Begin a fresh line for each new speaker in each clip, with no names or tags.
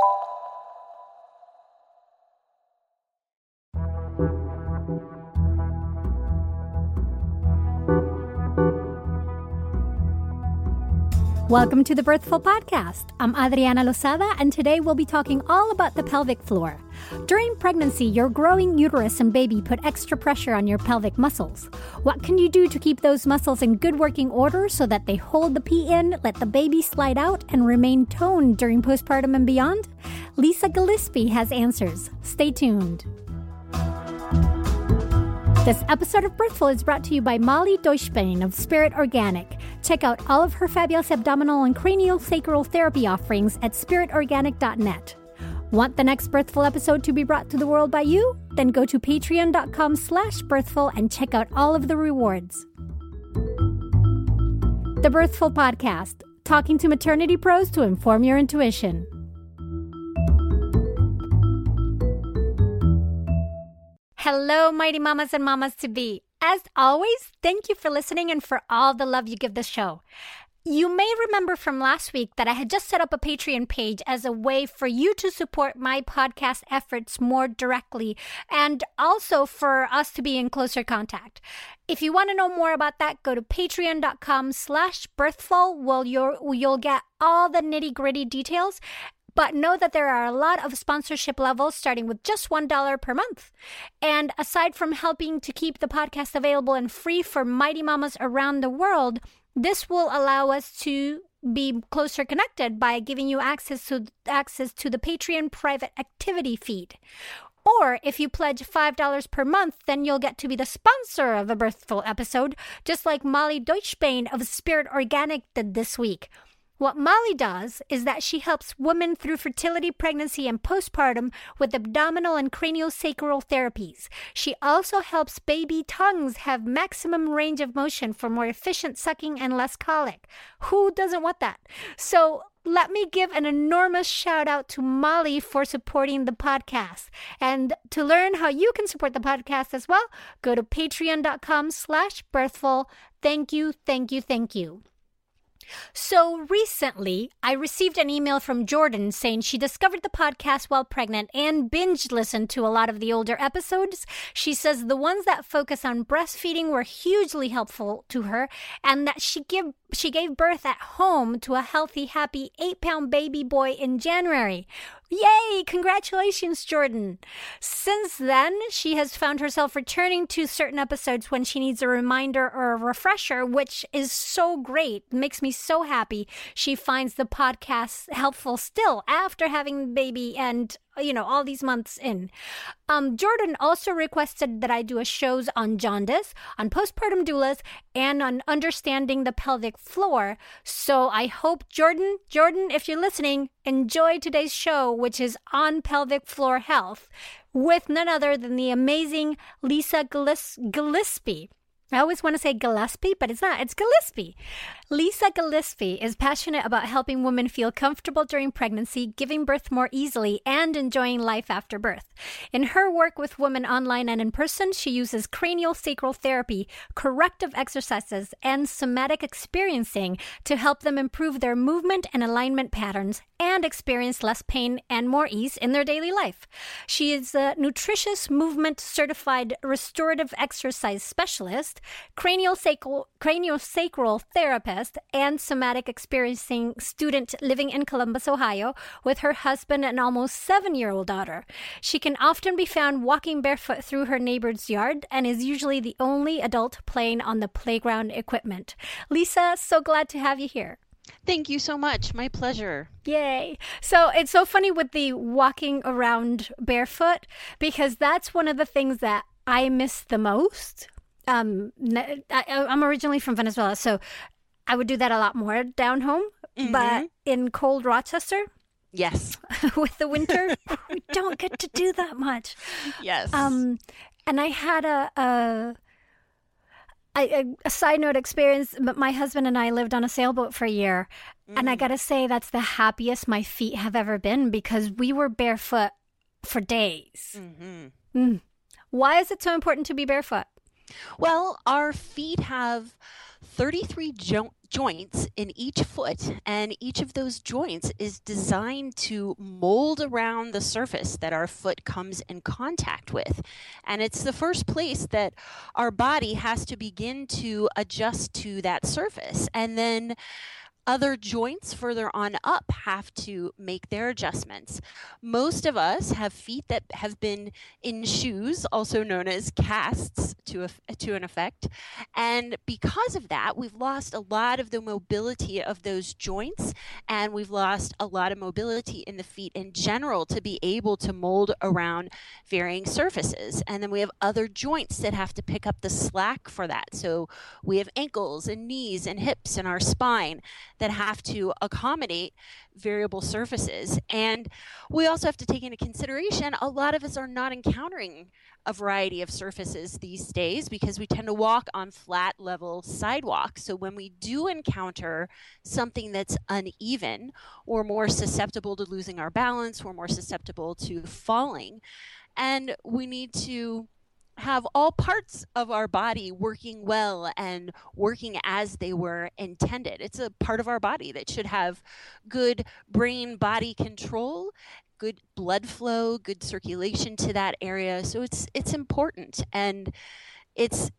you Welcome to the Birthful Podcast. I'm Adriana Lozada, and today we'll be talking all about the pelvic floor. During pregnancy, your growing uterus and baby put extra pressure on your pelvic muscles. What can you do to keep those muscles in good working order so that they hold the pee in, let the baby slide out, and remain toned during postpartum and beyond? Lisa Gillispie has answers. Stay tuned. This episode of Birthful is brought to you by Molly Deutschbein of Spirit Organic. Check out all of her fabulous abdominal and cranial sacral therapy offerings at spiritorganic.net. Want the next Birthful episode to be brought to the world by you? Then go to patreon.com slash birthful and check out all of the rewards. The Birthful Podcast, talking to maternity pros to inform your intuition. Hello, mighty mamas and mamas to be. As always, thank you for listening and for all the love you give the show. You may remember from last week that I had just set up a Patreon page as a way for you to support my podcast efforts more directly and also for us to be in closer contact. If you want to know more about that, go to patreon.com slash birthful where you'll, you'll get all the nitty gritty details but know that there are a lot of sponsorship levels starting with just $1 per month. And aside from helping to keep the podcast available and free for mighty mamas around the world, this will allow us to be closer connected by giving you access to access to the Patreon private activity feed. Or if you pledge $5 per month, then you'll get to be the sponsor of a Birthful episode, just like Molly Deutschbein of Spirit Organic did this week. What Molly does is that she helps women through fertility, pregnancy, and postpartum with abdominal and craniosacral therapies. She also helps baby tongues have maximum range of motion for more efficient sucking and less colic. Who doesn't want that? So let me give an enormous shout out to Molly for supporting the podcast. And to learn how you can support the podcast as well, go to patreon.com slash birthful. Thank you, thank you, thank you. So recently, I received an email from Jordan saying she discovered the podcast while pregnant and binge listened to a lot of the older episodes. She says the ones that focus on breastfeeding were hugely helpful to her and that she give she gave birth at home to a healthy, happy eight pound baby boy in January. Yay! Congratulations, Jordan. Since then, she has found herself returning to certain episodes when she needs a reminder or a refresher, which is so great. It makes me so happy. She finds the podcast helpful still after having the baby and you know, all these months in. Um, Jordan also requested that I do a shows on jaundice, on postpartum doulas, and on understanding the pelvic floor. So I hope Jordan, Jordan, if you're listening, enjoy today's show, which is on pelvic floor health, with none other than the amazing Lisa Gillis- Gillispie. I always want to say Gillespie, but it's not. It's Gillispie. Lisa Gillispie is passionate about helping women feel comfortable during pregnancy, giving birth more easily, and enjoying life after birth. In her work with women online and in person, she uses cranial sacral therapy, corrective exercises, and somatic experiencing to help them improve their movement and alignment patterns and experience less pain and more ease in their daily life. She is a nutritious movement certified restorative exercise specialist, cranial sacral, craniosacral therapist and somatic experiencing student living in Columbus, Ohio, with her husband and almost seven year old daughter. She can often be found walking barefoot through her neighbor's yard and is usually the only adult playing on the playground equipment. Lisa, so glad to have you here.
Thank you so much. My pleasure.
Yay. So it's so funny with the walking around barefoot because that's one of the things that I miss the most. Um, I, am originally from Venezuela, so I would do that a lot more down home, mm-hmm. but in cold Rochester,
yes,
with the winter, we don't get to do that much.
Yes.
Um, and I had a, a a, a, side note experience, but my husband and I lived on a sailboat for a year. Mm. And I mm. got to say, that's the happiest my feet have ever been because we were barefoot for days. Mm-hmm. Mm. Why is it so important to be barefoot?
Well, our feet have 33 jo- joints in each foot, and each of those joints is designed to mold around the surface that our foot comes in contact with. And it's the first place that our body has to begin to adjust to that surface. And then other joints further on up have to make their adjustments. Most of us have feet that have been in shoes, also known as casts to, a, to an effect. And because of that, we've lost a lot of the mobility of those joints and we've lost a lot of mobility in the feet in general to be able to mold around varying surfaces. And then we have other joints that have to pick up the slack for that. So we have ankles and knees and hips and our spine that have to accommodate variable surfaces. And we also have to take into consideration a lot of us are not encountering a variety of surfaces these days because we tend to walk on flat level sidewalks. So when we do encounter something that's uneven, we're more susceptible to losing our balance, we're more susceptible to falling. And we need to have all parts of our body working well and working as they were intended. It's a part of our body that should have good brain body control, good blood flow, good circulation to that area. So it's it's important and it's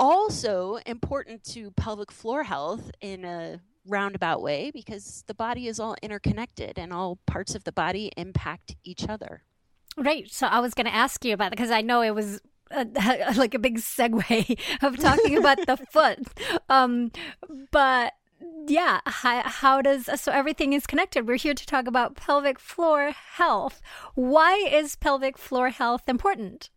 also important to pelvic floor health in a roundabout way because the body is all interconnected and all parts of the body impact each other.
Right. So I was going to ask you about it because I know it was a, like a big segue of talking about the foot. Um, but yeah, how, how does so everything is connected? We're here to talk about pelvic floor health. Why is pelvic floor health important?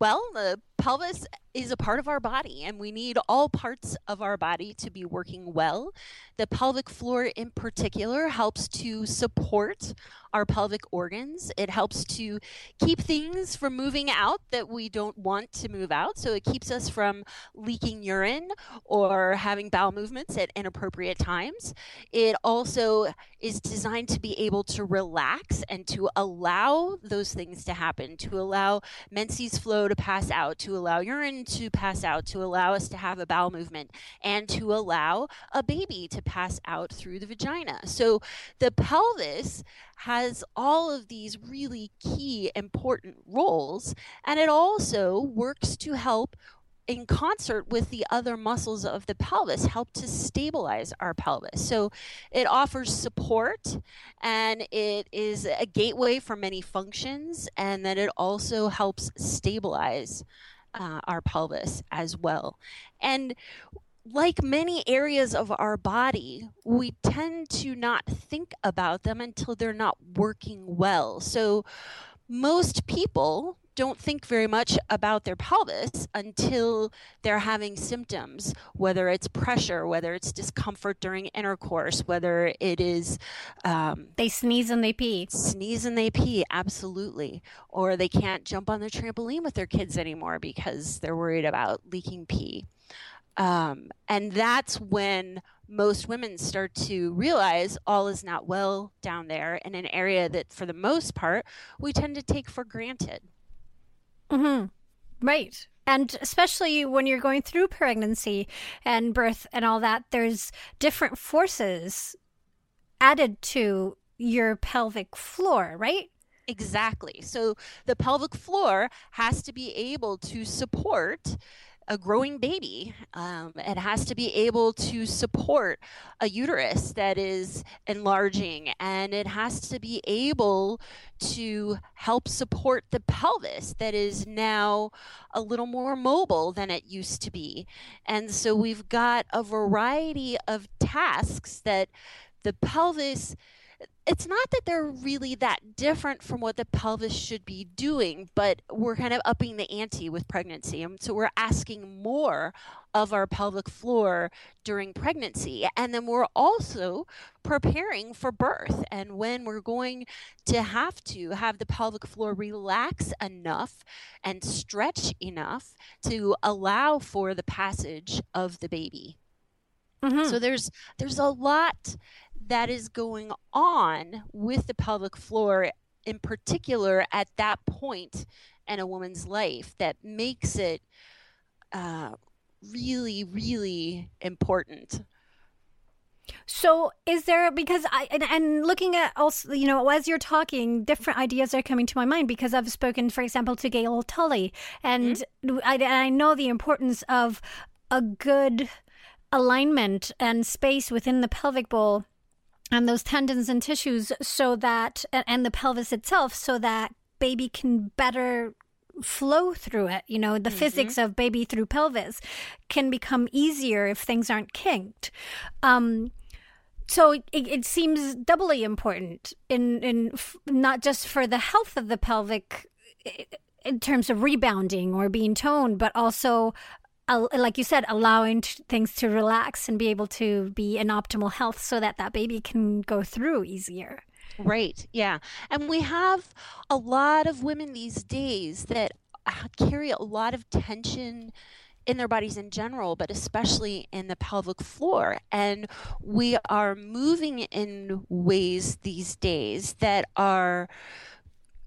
Well, the pelvis is a part of our body, and we need all parts of our body to be working well. The pelvic floor, in particular, helps to support our pelvic organs. It helps to keep things from moving out that we don't want to move out. So it keeps us from leaking urine or having bowel movements at inappropriate times. It also is designed to be able to relax and to allow those things to happen, to allow menses flow to pass out, to allow urine to pass out, to allow us to have a bowel movement, and to allow a baby to pass out through the vagina. So the pelvis has all of these really key important roles, and it also works to help in concert with the other muscles of the pelvis help to stabilize our pelvis. So it offers support and it is a gateway for many functions, and then it also helps stabilize uh, our pelvis as well. And like many areas of our body, we tend to not think about them until they're not working well. So, most people don't think very much about their pelvis until they're having symptoms, whether it's pressure, whether it's discomfort during intercourse, whether it is.
Um, they sneeze and they pee.
Sneeze and they pee, absolutely. Or they can't jump on the trampoline with their kids anymore because they're worried about leaking pee. Um, and that's when most women start to realize all is not well down there in an area that, for the most part, we tend to take for granted.
Mm-hmm. Right. And especially when you're going through pregnancy and birth and all that, there's different forces added to your pelvic floor, right?
Exactly. So the pelvic floor has to be able to support a growing baby. Um, it has to be able to support a uterus that is enlarging, and it has to be able to help support the pelvis that is now a little more mobile than it used to be. And so we've got a variety of tasks that the pelvis it's not that they're really that different from what the pelvis should be doing, but we're kind of upping the ante with pregnancy. And so we're asking more of our pelvic floor during pregnancy. And then we're also preparing for birth. And when we're going to have to have the pelvic floor relax enough and stretch enough to allow for the passage of the baby. Mm-hmm. So there's there's a lot that is going on with the pelvic floor in particular at that point in a woman's life that makes it uh, really, really important.
So, is there because I and, and, looking at also you know as you're talking, different ideas are coming to my mind because I've spoken, for example, to Gail Tully, and mm-hmm. I, and I know the importance of a good alignment and space within the pelvic bowl and those tendons and tissues, so that and the pelvis itself, so that baby can better flow through it. You know, the mm-hmm. physics of baby through pelvis can become easier if things aren't kinked. Um, so it, it, seems doubly important in in f- not just for the health of the pelvic in terms of rebounding or being toned, but also like you said, allowing t- things to relax and be able to be in optimal health so that that baby can go through easier.
Right. Yeah. And we have a lot of women these days that uh, carry a lot of tension in their bodies in general, but especially in the pelvic floor. And we are moving in ways these days that are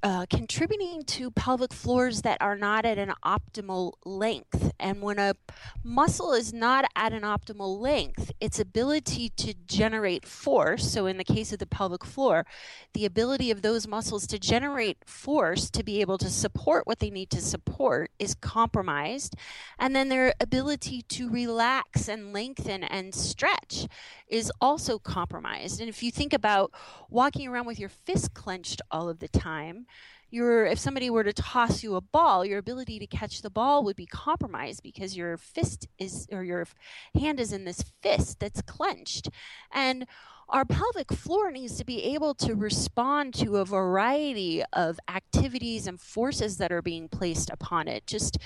uh, contributing to pelvic floors that are not at an optimal length. And when a muscle is not at an optimal length, its ability to generate force, so in the case of the pelvic floor, the ability of those muscles to generate force to be able to support what they need to support is compromised. And then their ability to relax and lengthen and stretch is also compromised. And if you think about walking around with your fist clenched all of the time, your if somebody were to toss you a ball, your ability to catch the ball would be compromised because your fist is or your hand is in this fist that's clenched. And our pelvic floor needs to be able to respond to a variety of activities and forces that are being placed upon it just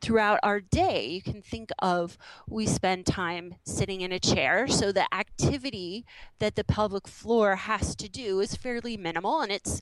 throughout our day. You can think of we spend time sitting in a chair, so the activity that the pelvic floor has to do is fairly minimal and it's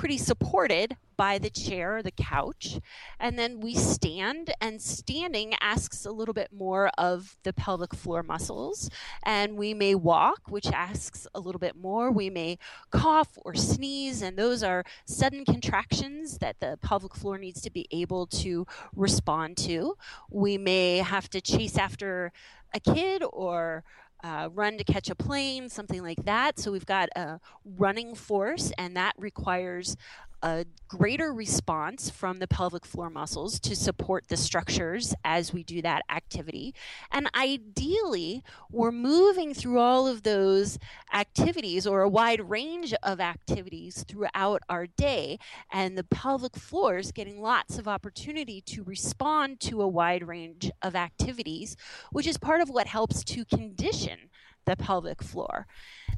pretty supported by the chair or the couch. And then we stand, and standing asks a little bit more of the pelvic floor muscles. And we may walk, which asks a little bit more. We may cough or sneeze, and those are sudden contractions that the pelvic floor needs to be able to respond to. We may have to chase after a kid or uh, run to catch a plane, something like that. So we've got a running force, and that requires a greater response from the pelvic floor muscles to support the structures as we do that activity. And ideally, we're moving through all of those activities or a wide range of activities throughout our day. And the pelvic floor is getting lots of opportunity to respond to a wide range of activities, which is part of what helps to condition the pelvic floor.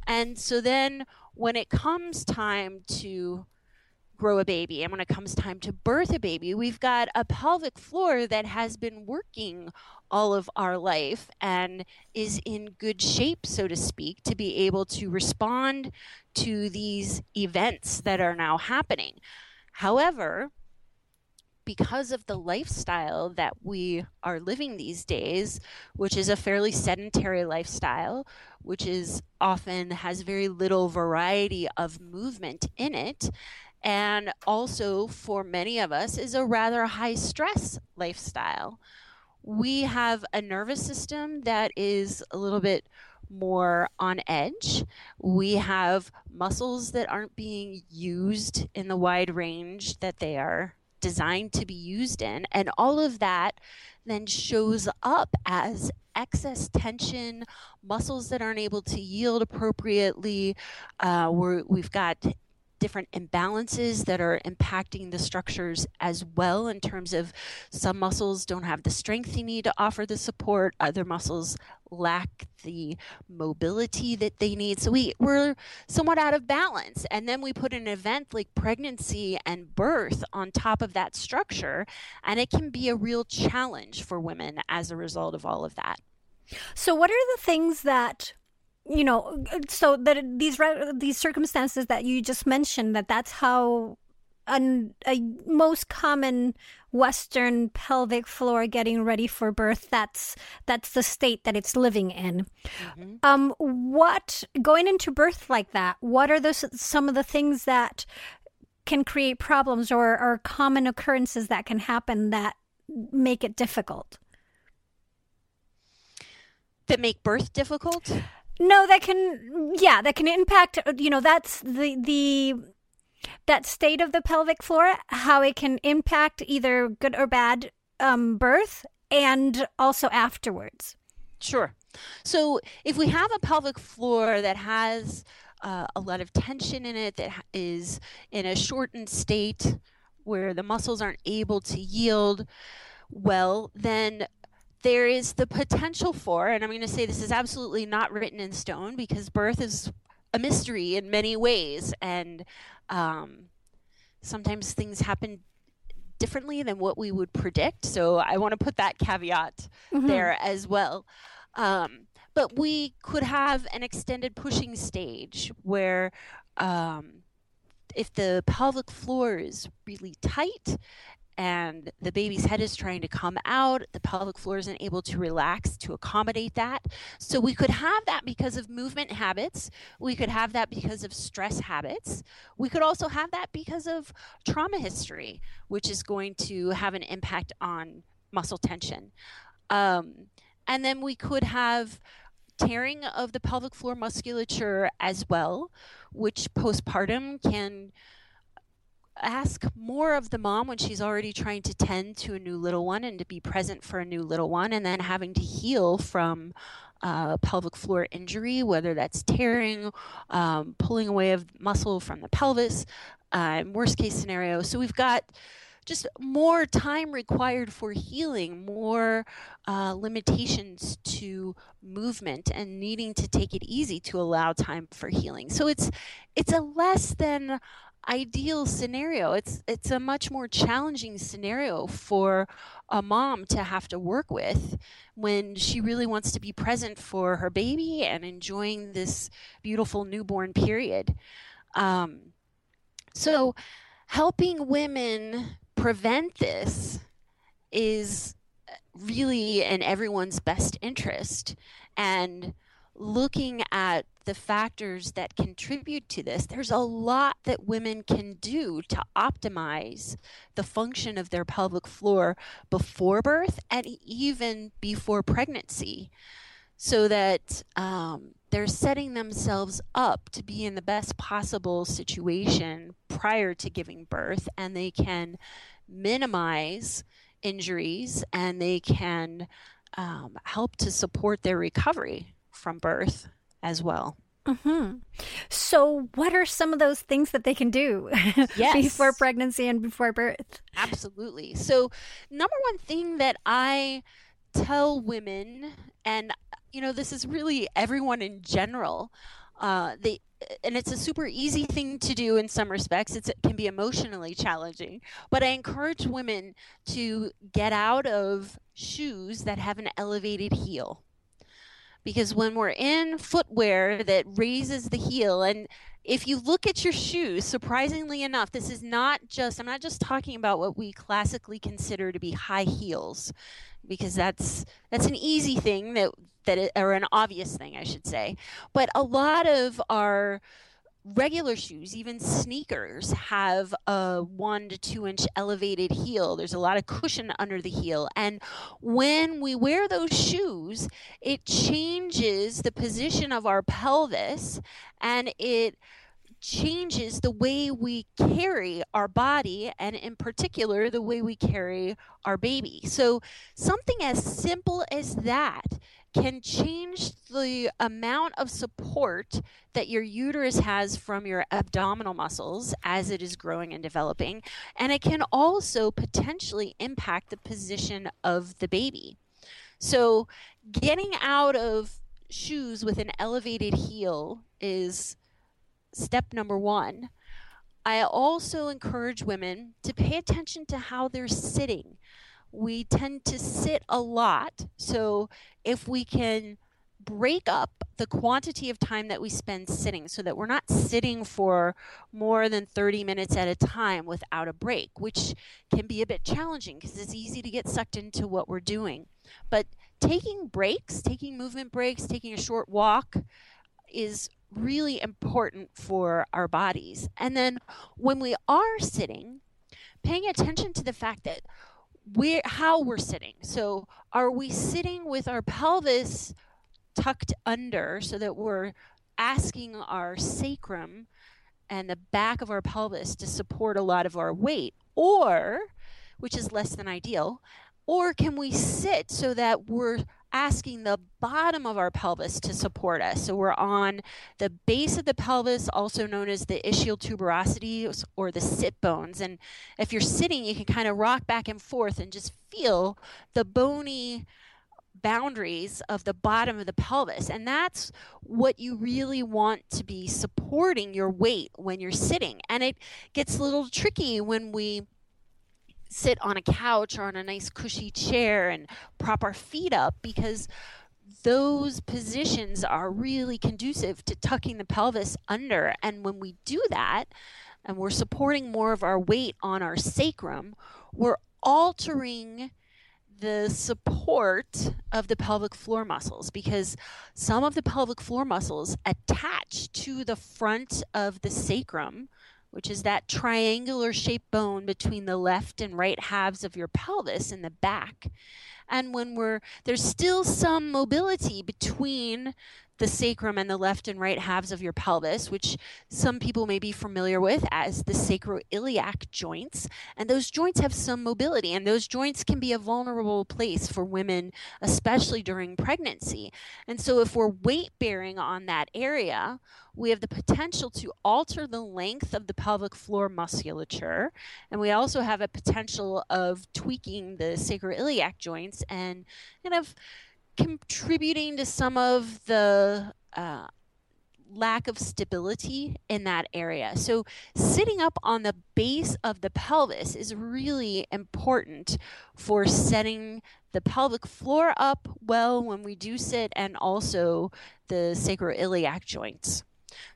And so then when it comes time to grow a baby and when it comes time to birth a baby, we've got a pelvic floor that has been working all of our life and is in good shape, so to speak, to be able to respond to these events that are now happening. However, because of the lifestyle that we are living these days, which is a fairly sedentary lifestyle, which is often has very little variety of movement in it, and also for many of us is a rather high stress lifestyle. We have a nervous system that is a little bit more on edge. We have muscles that aren't being used in the wide range that they are designed to be used in. And all of that then shows up as excess tension, muscles that aren't able to yield appropriately. Uh, we have got different imbalances that are impacting the structures as well in terms of some muscles don't have the strength they need to offer the support other muscles lack the mobility that they need. So we we're somewhat out of balance. And then we put an event like pregnancy and birth on top of that structure and it can be a real challenge for women as a result of all of that.
So what are the things that you know so that these these circumstances that you just mentioned that that's how an, a most common western pelvic floor getting ready for birth that's that's the state that it's living in mm-hmm. um what going into birth like that what are the some of the things that can create problems or, or common occurrences that can happen that make it difficult
that make birth difficult?
No, that can yeah, that can impact you know, that's the the that state of the pelvic floor, how it can impact either good or bad um, birth and also afterwards.
Sure. So if we have a pelvic floor that has uh, a lot of tension in it, that is in a shortened state where the muscles aren't able to yield well, then there is the potential for, and I'm going to say this is absolutely not written in stone because birth is a mystery in many ways, and um, sometimes things happen differently than what we would predict. So I want to put that caveat mm-hmm. there as well. Um, but we could have an extended pushing stage where um, if the pelvic floor is really tight and the baby's head is trying to come out. The pelvic floor isn't able to relax to accommodate that. So we could have that because of movement habits. We could have that because of stress habits. We could also have that because of trauma history, which is going to have an impact on muscle tension. Um, and then we could have tearing of the pelvic floor musculature as well, which postpartum can ask more of the mom when she's already trying to tend to a new little one and to be present for a new little one and then having to heal from uh, pelvic floor injury, whether that's tearing, um, pulling away of muscle from the pelvis, uh, worst case scenario. So we've got just more time required for healing, more uh, limitations to movement, and needing to take it easy to allow time for healing. So it's it's a less than ideal scenario. It's it's a much more challenging scenario for a mom to have to work with when she really wants to be present for her baby and enjoying this beautiful newborn period. Um, so, helping women prevent this is really in everyone's best interest, and looking at the factors that contribute to this, there's a lot that women can do to optimize the function of their pelvic floor before birth and even before pregnancy so that um, they're setting themselves up to be in the best possible situation prior to giving birth and they can minimize injuries and they can um, help to support their recovery from birth as well.
Mm-hmm. So, what are some of those things that they can do yes. before pregnancy and before birth?
Absolutely. So, number one thing that I tell women, and you know, this is really everyone in general, uh, they and it's a super easy thing to do in some respects. It's, it can be emotionally challenging, but I encourage women to get out of shoes that have an elevated heel because when we're in footwear that raises the heel and if you look at your shoes surprisingly enough this is not just i'm not just talking about what we classically consider to be high heels because that's that's an easy thing that that it, or an obvious thing i should say. But a lot of our regular shoes, even sneakers, have a one to two inch elevated heel. There's a lot of cushion under the heel. And when we wear those shoes, it changes the position of our pelvis and it changes the way we carry our body and in particular the way we carry our baby. So something as simple as that can change the amount of support that your uterus has from your abdominal muscles as it is growing and developing. And it can also potentially impact the position of the baby. So, getting out of shoes with an elevated heel is step number one. I also encourage women to pay attention to how they're sitting we tend to sit a lot. So if we can break up the quantity of time that we spend sitting so that we're not sitting for more than 30 minutes at a time without a break, which can be a bit challenging because it's easy to get sucked into what we're doing. But taking breaks, taking movement breaks, taking a short walk is really important for our bodies. And then when we are sitting, paying attention to the fact that where how we're sitting. So are we sitting with our pelvis tucked under so that we're asking our sacrum and the back of our pelvis to support a lot of our weight, or, which is less than ideal, or can we sit so that we're asking the bottom of our pelvis to support us? So we're on the base of the pelvis, also known as the ischial tuberosities or the sit bones. And if you're sitting, you can kind of rock back and forth and just feel the bony boundaries of the bottom of the pelvis. And that's what you really want to be supporting your weight when you're sitting. And it gets a little tricky when we sit on a couch or on a nice cushy chair and prop our feet up because those positions are really conducive to tucking the pelvis under. And when we do that, and we're supporting more of our weight on our sacrum, we're altering the support of the pelvic floor muscles because some of the pelvic floor muscles attach to the front of the sacrum which is that triangular shaped bone between the left and right halves of your pelvis in the back. And when we're there's still some mobility between the sacrum and the left and right halves of your pelvis, which some people may be familiar with as the sacroiliac joints. And those joints have some mobility, and those joints can be a vulnerable place for women, especially during pregnancy. And so, if we're weight bearing on that area, we have the potential to alter the length of the pelvic floor musculature, and we also have a potential of tweaking the sacroiliac joints and kind of contributing to some of the uh, lack of stability in that area. So, sitting up on the base of the pelvis is really important for setting the pelvic floor up well when we do sit and also the sacroiliac joints.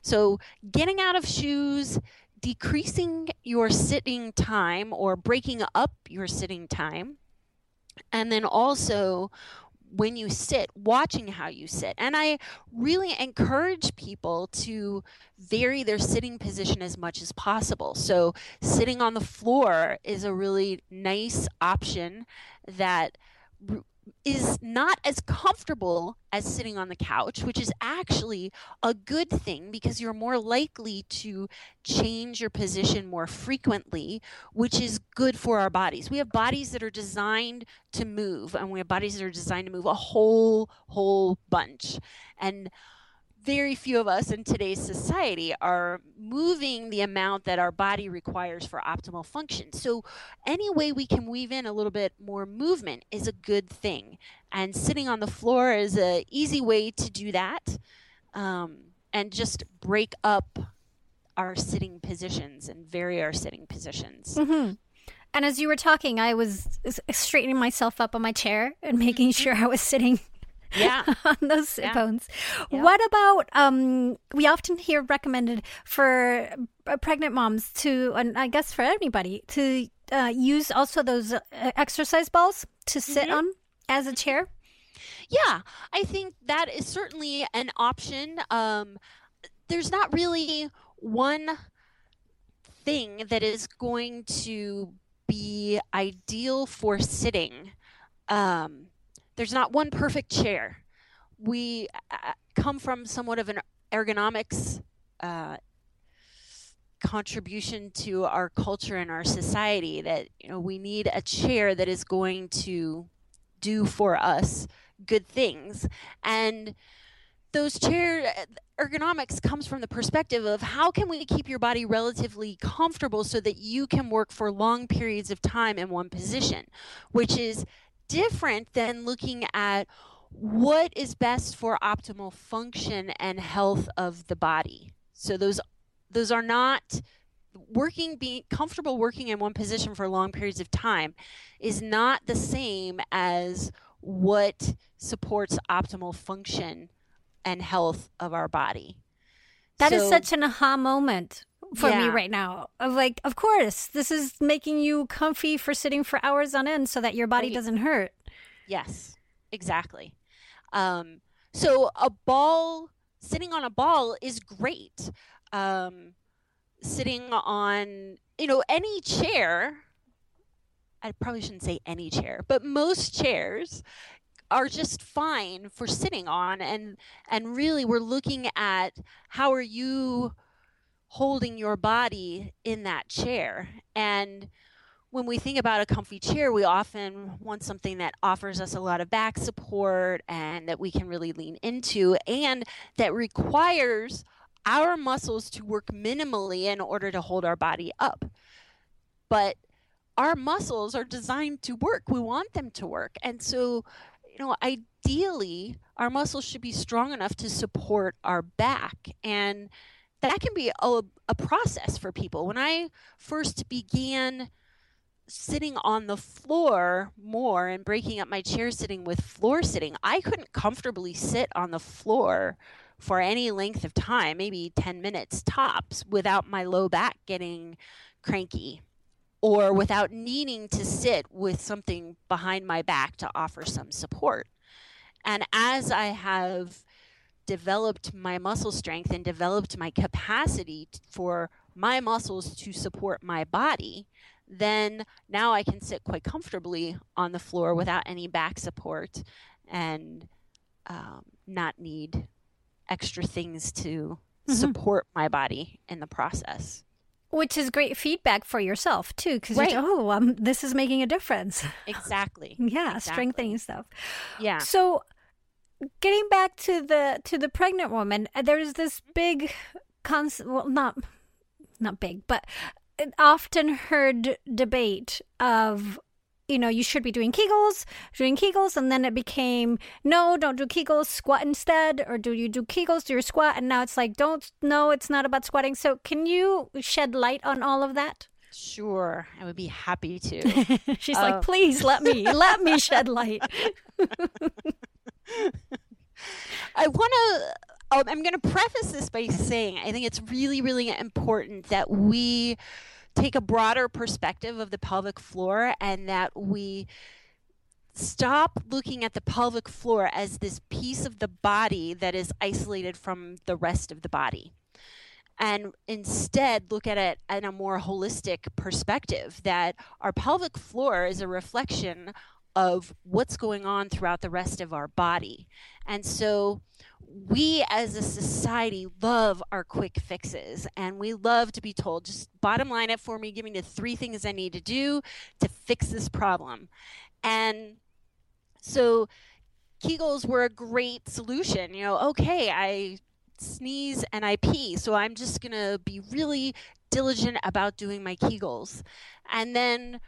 So, getting out of shoes, decreasing your sitting time or breaking up your sitting time, and then also when you sit, watching how you sit. And I really encourage people to vary their sitting position as much as possible. So, sitting on the floor is a really nice option that is not as comfortable as sitting on the couch, which is actually a good thing because you're more likely to change your position more frequently, which is good for our bodies. We have bodies that are designed to move, and we have bodies that are designed to move a whole, whole bunch. And very few of us in today's society are moving the amount that our body requires for optimal function. So, any way we can weave in a little bit more movement is a good thing. And sitting on the floor is an easy way to do that um, and just break up our sitting positions and vary our sitting positions.
Mm-hmm. And as you were talking, I was straightening myself up on my chair and making mm-hmm. sure I was sitting
yeah
on those yeah. bones yeah. what about um we often hear recommended for uh, pregnant moms to and i guess for anybody to uh, use also those uh, exercise balls to sit mm-hmm. on as a chair
yeah i think that is certainly an option um there's not really one thing that is going to be ideal for sitting um there's not one perfect chair. We uh, come from somewhat of an ergonomics uh, contribution to our culture and our society that you know we need a chair that is going to do for us good things and those chair ergonomics comes from the perspective of how can we keep your body relatively comfortable so that you can work for long periods of time in one position which is different than looking at what is best for optimal function and health of the body. So those those are not working being comfortable working in one position for long periods of time is not the same as what supports optimal function and health of our body.
That so, is such an aha moment for yeah. me right now of like of course this is making you comfy for sitting for hours on end so that your body right. doesn't hurt
yes exactly um, so a ball sitting on a ball is great um, sitting on you know any chair i probably shouldn't say any chair but most chairs are just fine for sitting on and and really we're looking at how are you holding your body in that chair and when we think about a comfy chair, we often want something that offers us a lot of back support and that we can really lean into and that requires our muscles to work minimally in order to hold our body up. But our muscles are designed to work. We want them to work. And so, you know, ideally, our muscles should be strong enough to support our back. And that can be a, a process for people. When I first began sitting on the floor more and breaking up my chair sitting with floor sitting, I couldn't comfortably sit on the floor for any length of time, maybe 10 minutes tops, without my low back getting cranky or without needing to sit with something behind my back to offer some support. And as I have developed my muscle strength and developed my capacity for my muscles to support my body, then now I can sit quite comfortably on the floor without any back support and um, not need extra things to mm-hmm. support my body in the process.
Which is great feedback for yourself too, because right. oh, um, this is making a difference.
Exactly.
yeah, exactly. strengthening stuff.
Yeah.
So, getting back to the to the pregnant woman, uh, there's this big, cons- well, not not big, but often heard debate of you know, you should be doing Kegels, doing Kegels, and then it became no, don't do Kegels, squat instead, or do you do Kegels, do your squat, and now it's like don't, no, it's not about squatting. So, can you shed light on all of that?
Sure, I would be happy to.
She's like, please let me, let me shed light.
I want to um, I'm going to preface this by saying I think it's really, really important that we take a broader perspective of the pelvic floor and that we stop looking at the pelvic floor as this piece of the body that is isolated from the rest of the body. And instead look at it in a more holistic perspective that our pelvic floor is a reflection of what's going on throughout the rest of our body. And so we as a society love our quick fixes and we love to be told just bottom line it for me give me the three things i need to do to fix this problem and so kegels were a great solution you know okay i sneeze and i pee so i'm just going to be really diligent about doing my kegels and then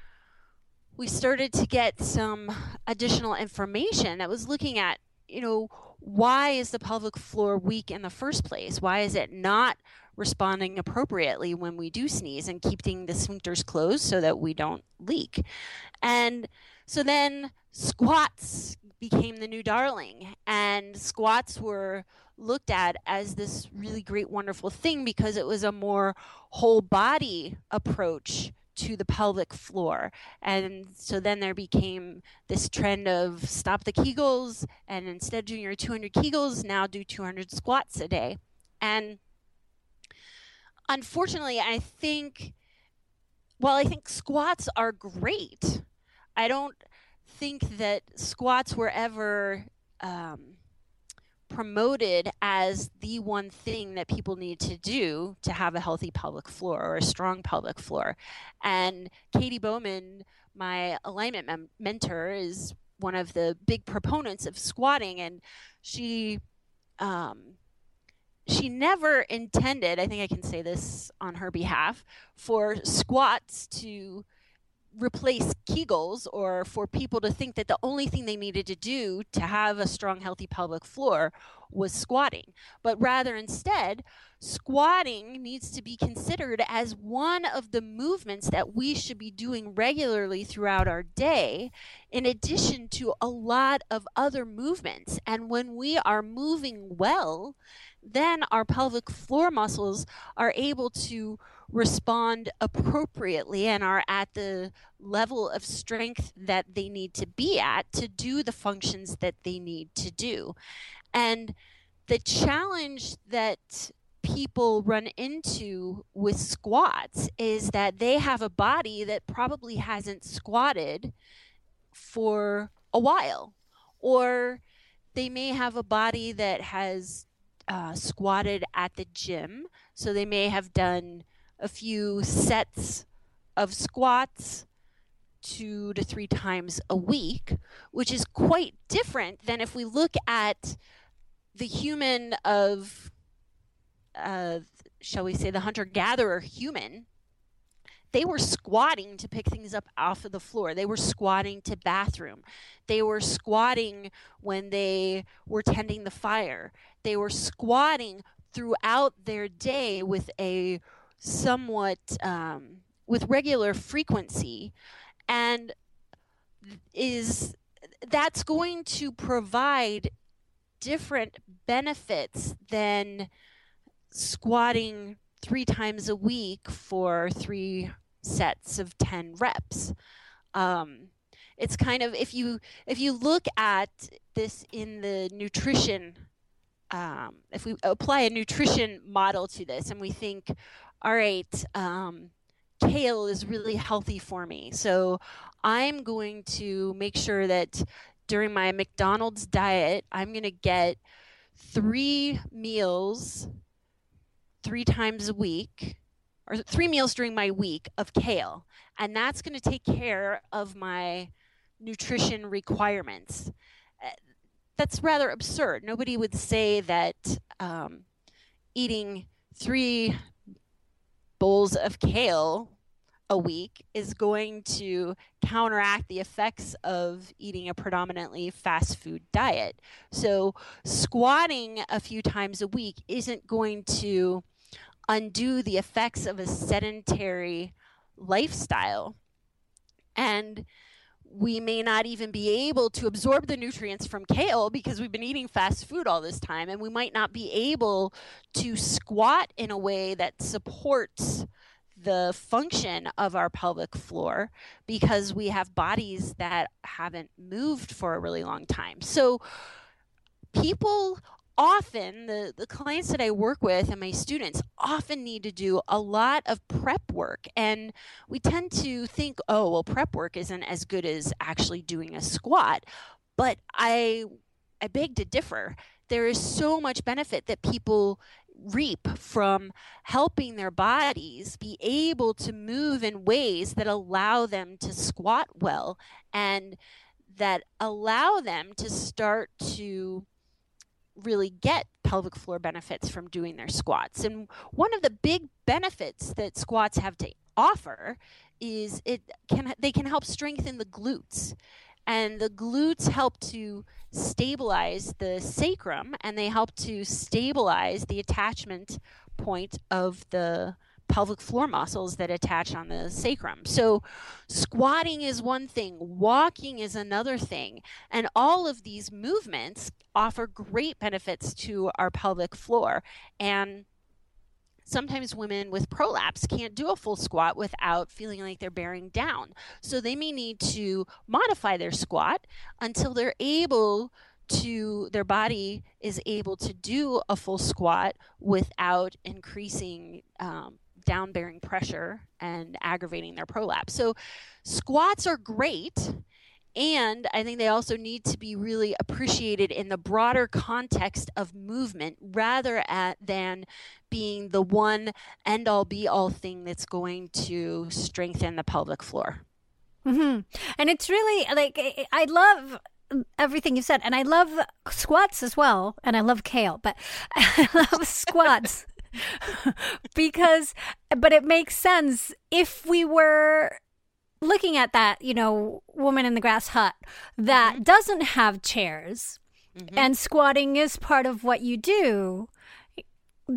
we started to get some additional information that was looking at you know why is the pelvic floor weak in the first place? Why is it not responding appropriately when we do sneeze and keeping the sphincters closed so that we don't leak? And so then squats became the new darling, and squats were looked at as this really great, wonderful thing because it was a more whole body approach to the pelvic floor. And so then there became this trend of stop the Kegels and instead of doing your 200 Kegels, now do 200 squats a day. And unfortunately, I think, well, I think squats are great. I don't think that squats were ever um, promoted as the one thing that people need to do to have a healthy pelvic floor or a strong pelvic floor. And Katy Bowman, my alignment mem- mentor, is one of the big proponents of squatting, and she. Um, she never intended, I think I can say this on her behalf, for squats to replace Kegels or for people to think that the only thing they needed to do to have a strong, healthy pelvic floor was squatting. But rather, instead, squatting needs to be considered as one of the movements that we should be doing regularly throughout our day, in addition to a lot of other movements. And when we are moving well, then our pelvic floor muscles are able to respond appropriately and are at the level of strength that they need to be at to do the functions that they need to do. And the challenge that people run into with squats is that they have a body that probably hasn't squatted for a while or they may have a body that has uh, squatted at the gym. So they may have done a few sets of squats two to three times a week, which is quite different than if we look at the human of, uh, shall we say, the hunter gatherer human. They were squatting to pick things up off of the floor. They were squatting to bathroom. They were squatting when they were tending the fire. They were squatting throughout their day with a somewhat um, with regular frequency and is that's going to provide different benefits than squatting three times a week for three sets of 10 reps. Um, it's kind of if you if you look at this in the nutrition um, if we apply a nutrition model to this and we think all right um, kale is really healthy for me. So I'm going to make sure that during my McDonald's diet, I'm going to get three meals three times a week or three meals during my week of kale. And that's going to take care of my nutrition requirements. Uh, that's rather absurd. Nobody would say that um, eating three bowls of kale a week is going to counteract the effects of eating a predominantly fast food diet. So, squatting a few times a week isn't going to undo the effects of a sedentary lifestyle. And we may not even be able to absorb the nutrients from kale because we've been eating fast food all this time, and we might not be able to squat in a way that supports the function of our pelvic floor because we have bodies that haven't moved for a really long time. So, people often, the, the clients that I work with and my students often need to do a lot of prep work. And we tend to think, oh, well, prep work isn't as good as actually doing a squat. But I, I beg to differ. There is so much benefit that people reap from helping their bodies be able to move in ways that allow them to squat well and that allow them to start to really get pelvic floor benefits from doing their squats. And one of the big benefits that squats have to offer is it can they can help strengthen the glutes. And the glutes help to stabilize the sacrum and they help to stabilize the attachment point of the pelvic floor muscles that attach on the sacrum. So, squatting is one thing, walking is another thing, and all of these movements offer great benefits to our pelvic floor. And sometimes women with prolapse can't do a full squat without feeling like they're bearing down. So they may need to modify their squat until they're able to their body is able to do a full squat without increasing um, down bearing pressure and aggravating their prolapse. So squats are great and I think they also need to be really appreciated in the broader context of movement rather at, than being the one end all be all thing that's going to strengthen the pelvic floor.
Mm-hmm. And it's really like, I love everything you said. And I love squats as well. And I love kale, but I love squats because, but it makes sense if we were looking at that, you know, woman in the grass hut that mm-hmm. doesn't have chairs mm-hmm. and squatting is part of what you do.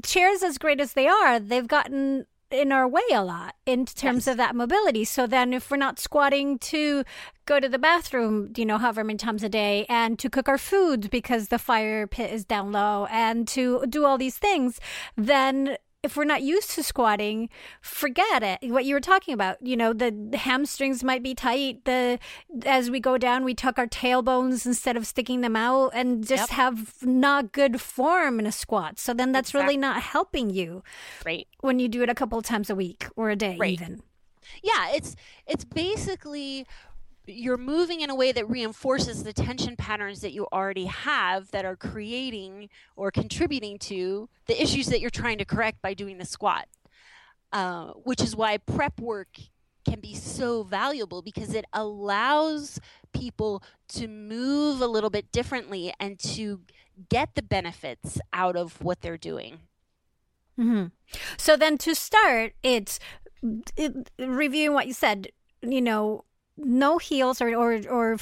Chairs, as great as they are, they've gotten in our way a lot in terms yes. of that mobility. So then, if we're not squatting to go to the bathroom, you know, however many times a day, and to cook our food because the fire pit is down low, and to do all these things, then if we're not used to squatting, forget it. What you were talking about, you know, the, the, hamstrings might be tight. The as we go down, we tuck our tailbones instead of sticking them out, and just yep. have not good form in a squat. So then that's exactly. really not helping you,
right?
When you do it a couple of times a week or a day, right. even.
Yeah, it's it's basically you're moving in a way that reinforces the tension patterns that you already have that are creating or contributing to the issues that you're trying to correct by doing the squat. Uh, which is why prep work can be so valuable because it allows people to move a little bit differently and to get the benefits out of what they're doing.
Mm-hmm. So then to start, it's it, reviewing what you said, you know, no heels or or or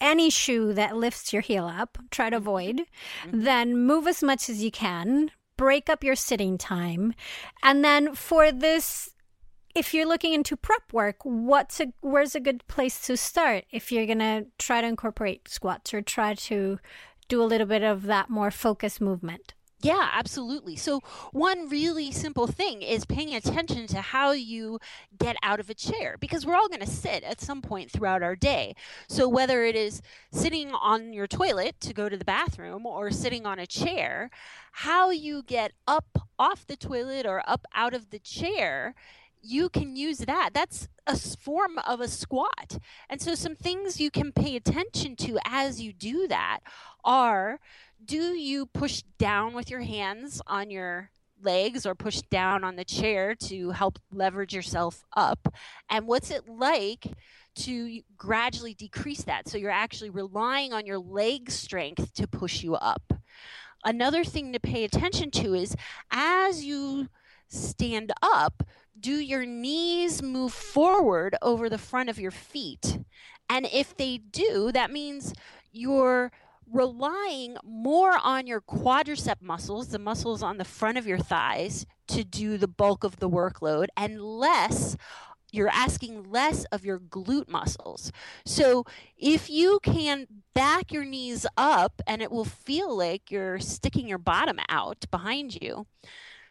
any shoe that lifts your heel up, try to avoid. Mm-hmm. Then move as much as you can. Break up your sitting time, and then for this. If you're looking into prep work, what's a where's a good place to start if you're gonna try to incorporate squats or try to do a little bit of that more focused movement?
Yeah, absolutely. So, one really simple thing is paying attention to how you get out of a chair because we're all going to sit at some point throughout our day. So, whether it is sitting on your toilet to go to the bathroom or sitting on a chair, how you get up off the toilet or up out of the chair you can use that. That's a form of a squat. And so, some things you can pay attention to as you do that are do you push down with your hands on your legs or push down on the chair to help leverage yourself up? And what's it like to gradually decrease that? So you're actually relying on your leg strength to push you up. Another thing to pay attention to is as you stand up, do your knees move forward over the front of your feet? And if they do, that means you're relying more on your quadricep muscles, the muscles on the front of your thighs, to do the bulk of the workload, and less you're asking less of your glute muscles. So if you can back your knees up and it will feel like you're sticking your bottom out behind you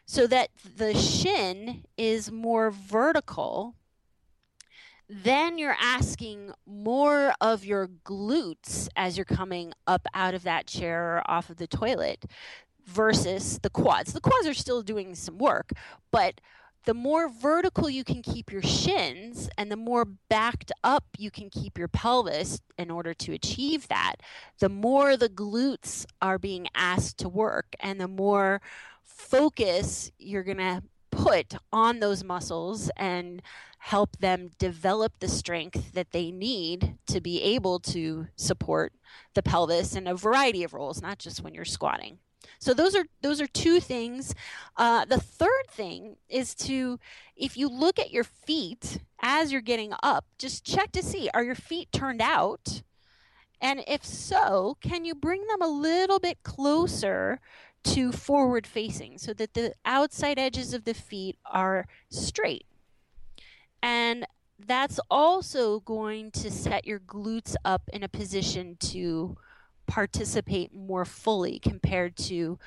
so that the shin is more vertical then you're asking more of your glutes as you're coming up out of that chair or off of the toilet versus the quads. The quads are still doing some work, but the more vertical you can keep your shins and the more backed up you can keep your pelvis in order to achieve that, the more the glutes are being asked to work and the more focus you're going to put on those muscles and help them develop the strength that they need to be able to support the pelvis in a variety of roles, not just when you're squatting. So those are those are two things. Uh, the third thing is to, if you look at your feet as you're getting up, just check to see are your feet turned out, and if so, can you bring them a little bit closer to forward facing so that the outside edges of the feet are straight. And that's also going to set your glutes up in a position to participate more fully compared to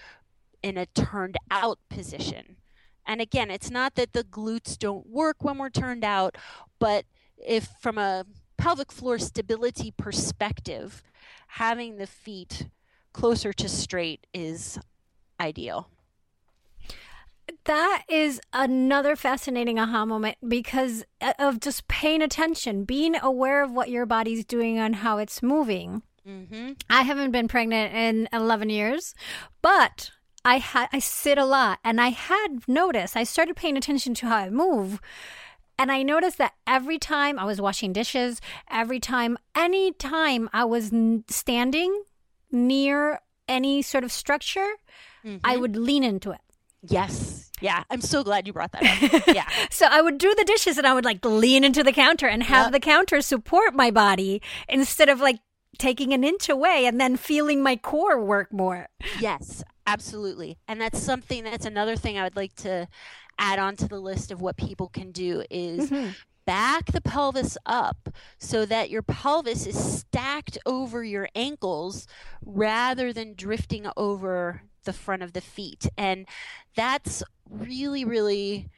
in a turned out position. And again, it's not that the glutes don't work when we're turned out, but if from a pelvic floor stability perspective, having the feet closer to straight is ideal.
That is another fascinating aha moment because of just paying attention, being aware of what your body's doing and how it's moving. Mm-hmm. I haven't been pregnant in 11 years, but I had I sit a lot and I had noticed I started paying attention to how I move and I noticed that every time I was washing dishes, every time any time I was standing near any sort of structure, mm-hmm. I would lean into it.
Yes. Yeah. I'm so glad you brought that up. Yeah.
so I would do the dishes and I would like lean into the counter and have yep. the counter support my body instead of like taking an inch away and then feeling my core work more.
Yes, absolutely. And that's something that's another thing I would like to add on to the list of what people can do is mm-hmm. Back the pelvis up so that your pelvis is stacked over your ankles rather than drifting over the front of the feet. And that's really, really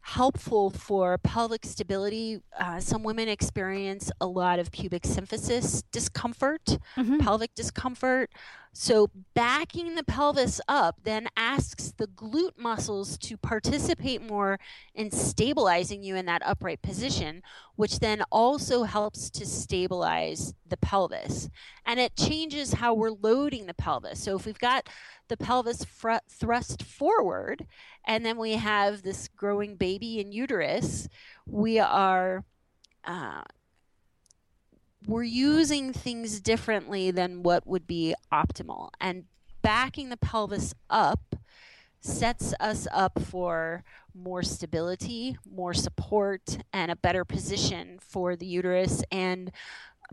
helpful for pelvic stability. Uh, some women experience a lot of pubic symphysis discomfort, mm-hmm. pelvic discomfort. So, backing the pelvis up then asks the glute muscles to participate more in stabilizing you in that upright position, which then also helps to stabilize the pelvis. And it changes how we're loading the pelvis. So, if we've got the pelvis fr- thrust forward and then we have this growing baby in uterus, we are. Uh, we're using things differently than what would be optimal. And backing the pelvis up sets us up for more stability, more support, and a better position for the uterus and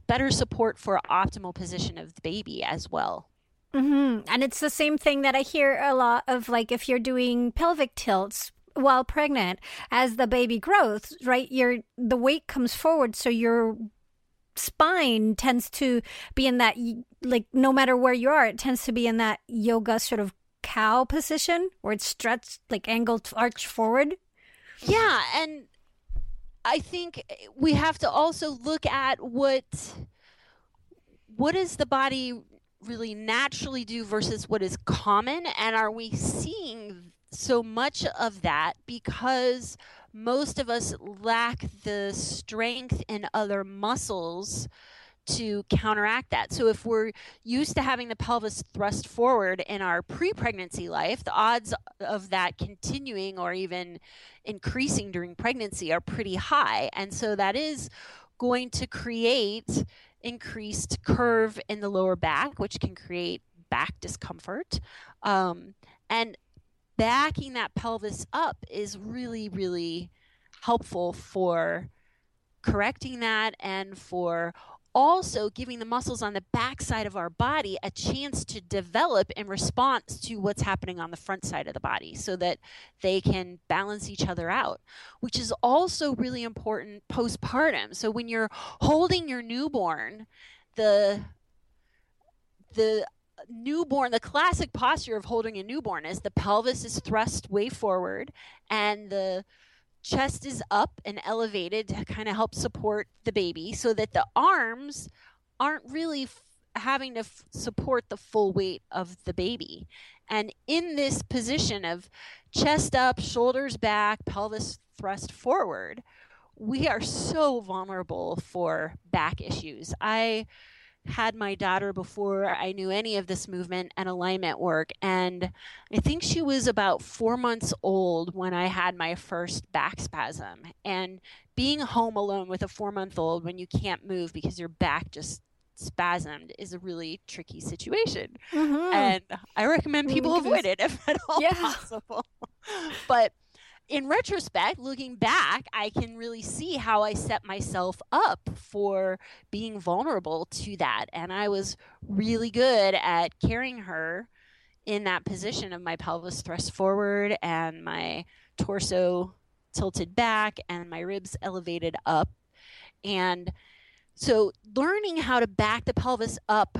better support for optimal position of the baby as well.
Mm-hmm. And it's the same thing that I hear a lot of like if you're doing pelvic tilts while pregnant as the baby grows, right? Your the weight comes forward so your spine tends to be in that like no matter where you are it tends to be in that yoga sort of cow position where it's stretched like angled arch forward.
Yeah and i think we have to also look at what what does the body really naturally do versus what is common? And are we seeing so much of that because most of us lack the strength in other muscles to counteract that. So if we're used to having the pelvis thrust forward in our pre-pregnancy life, the odds of that continuing or even increasing during pregnancy are pretty high. And so that is going to create increased curve in the lower back, which can create back discomfort. Um, and backing that pelvis up is really, really helpful for correcting that and for also giving the muscles on the back side of our body a chance to develop in response to what's happening on the front side of the body so that they can balance each other out, which is also really important postpartum. So when you're holding your newborn, the the newborn, the classic posture of holding a newborn is the pelvis is thrust way forward and the chest is up and elevated to kind of help support the baby so that the arms aren't really f- having to f- support the full weight of the baby. And in this position of chest up, shoulders back, pelvis thrust forward, we are so vulnerable for back issues. I had my daughter before I knew any of this movement and alignment work. And I think she was about four months old when I had my first back spasm. And being home alone with a four month old when you can't move because your back just spasmed is a really tricky situation. Mm-hmm. And I recommend people avoid it if at all yeah. possible. but in retrospect, looking back, I can really see how I set myself up for being vulnerable to that. And I was really good at carrying her in that position of my pelvis thrust forward and my torso tilted back and my ribs elevated up. And so learning how to back the pelvis up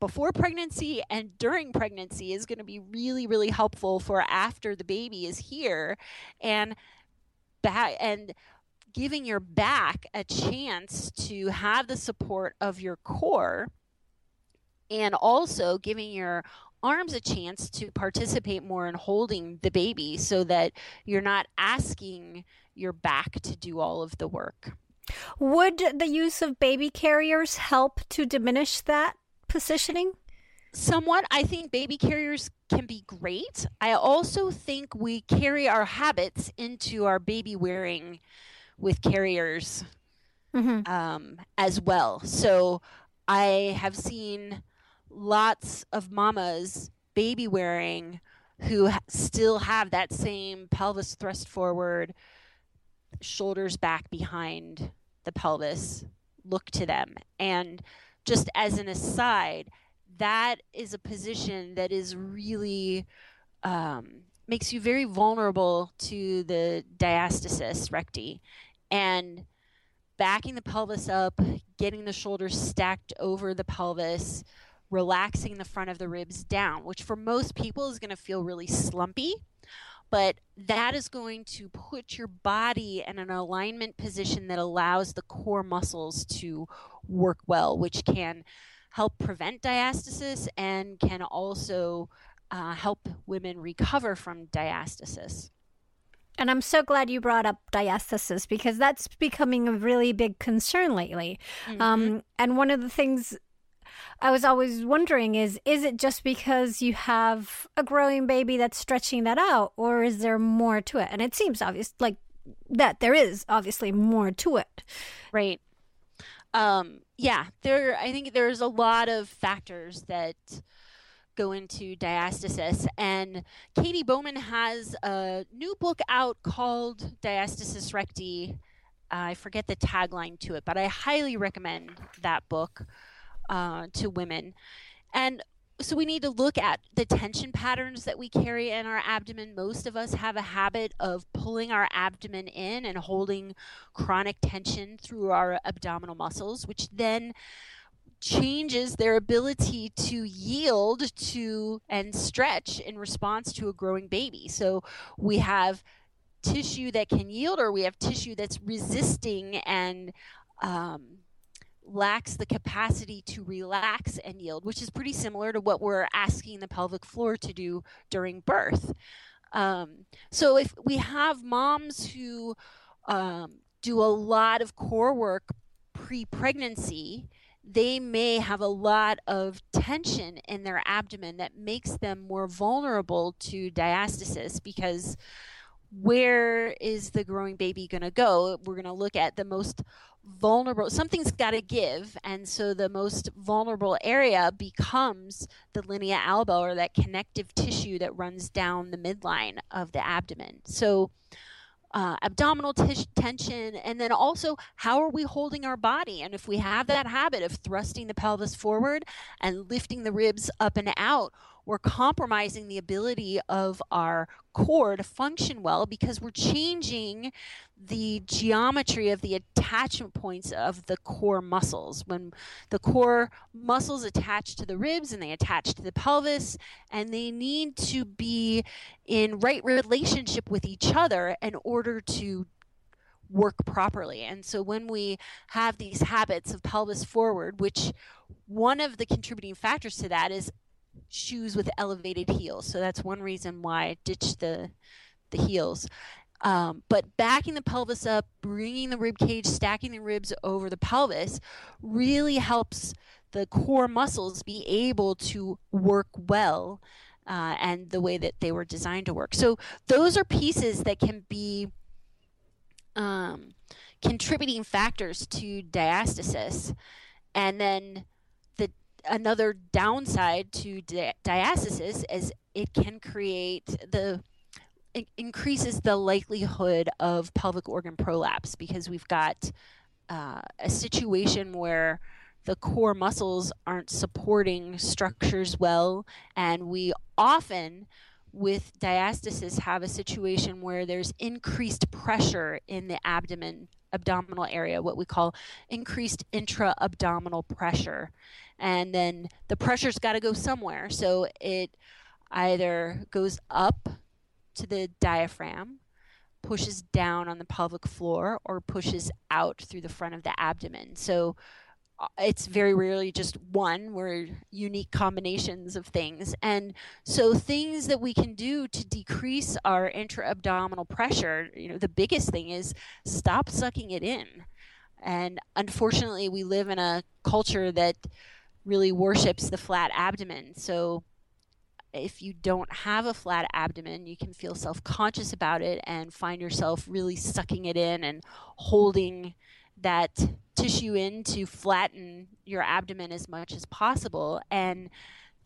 before pregnancy and during pregnancy is going to be really really helpful for after the baby is here and back and giving your back a chance to have the support of your core and also giving your arms a chance to participate more in holding the baby so that you're not asking your back to do all of the work.
Would the use of baby carriers help to diminish that positioning?
Somewhat. I think baby carriers can be great. I also think we carry our habits into our baby wearing with carriers mm-hmm. um, as well. So I have seen lots of mamas baby wearing who still have that same pelvis thrust forward, shoulders back behind the pelvis look to them. And just as an aside, that is a position that is really um, makes you very vulnerable to the diastasis recti and backing the pelvis up, getting the shoulders stacked over the pelvis, relaxing the front of the ribs down, which for most people is going to feel really slumpy. But that is going to put your body in an alignment position that allows the core muscles to work well, which can help prevent diastasis and can also uh, help women recover from diastasis.
And I'm so glad you brought up diastasis because that's becoming a really big concern lately. Mm-hmm. Um, and one of the things I was always wondering is is it just because you have a growing baby that's stretching that out, or is there more to it? And it seems obvious, like that there is obviously more to it.
Right. Um, yeah, there. I think there's a lot of factors that go into diastasis. And Katy Bowman has a new book out called Diastasis Recti. I forget the tagline to it, but I highly recommend that book uh, to women. And so we need to look at the tension patterns that we carry in our abdomen. Most of us have a habit of pulling our abdomen in and holding chronic tension through our abdominal muscles, which then changes their ability to yield to and stretch in response to a growing baby. So we have tissue that can yield, or we have tissue that's resisting and um, lacks the capacity to relax and yield, which is pretty similar to what we're asking the pelvic floor to do during birth. Um, so if we have moms who um, do a lot of core work pre pregnancy, they may have a lot of tension in their abdomen that makes them more vulnerable to diastasis because where is the growing baby going to go? We're going to look at the most vulnerable, something's got to give. And so the most vulnerable area becomes the linea alba or that connective tissue that runs down the midline of the abdomen. So uh, abdominal t- tension, and then also how are we holding our body? And if we have that habit of thrusting the pelvis forward and lifting the ribs up and out, we're compromising the ability of our core to function well because we're changing the geometry of the attachment points of the core muscles. When the core muscles attach to the ribs and they attach to the pelvis, and they need to be in right relationship with each other in order to work properly. And so when we have these habits of pelvis forward, which one of the contributing factors to that is shoes with elevated heels. So that's one reason why I ditched the the heels. Um, but backing the pelvis up, bringing the rib cage, stacking the ribs over the pelvis really helps the core muscles be able to work well uh, and the way that they were designed to work. So those are pieces that can be um, contributing factors to diastasis. And then another downside to di- diastasis is it can create the increases the likelihood of pelvic organ prolapse because we've got uh, a situation where the core muscles aren't supporting structures well, and we often with diastasis have a situation where there's increased pressure in the abdomen abdominal area what we call increased intra abdominal pressure and then the pressure's got to go somewhere. So it either goes up to the diaphragm, pushes down on the pelvic floor, or pushes out through the front of the abdomen. So uh, it's very rarely just one we're unique combinations of things and so things that we can do to decrease our intra-abdominal pressure you know the biggest thing is stop sucking it in and unfortunately we live in a culture that really worships the flat abdomen. So if you don't have a flat abdomen, you can feel self conscious about it and find yourself really sucking it in and holding that tissue in to flatten your abdomen as much as possible. And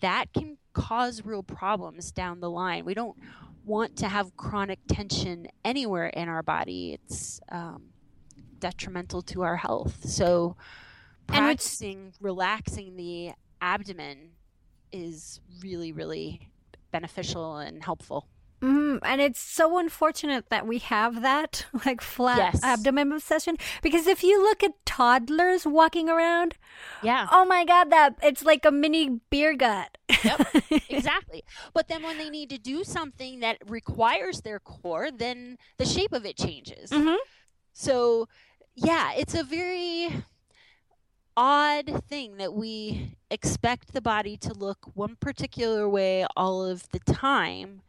that can cause real problems down the line. We don't want to have chronic tension anywhere in our body, it's um, detrimental to our health. So, practicing relaxing the abdomen is really really beneficial and helpful
Mm, and it's so unfortunate that we have that like flat yes. abdomen obsession because if you look at toddlers walking around,
yeah,
oh my god, that it's like a mini beer gut.
yep, exactly. But then when they need to do something that requires their core, then the shape of it changes.
Mm-hmm.
So, yeah, it's a very odd thing that we expect the body to look one particular way all of the time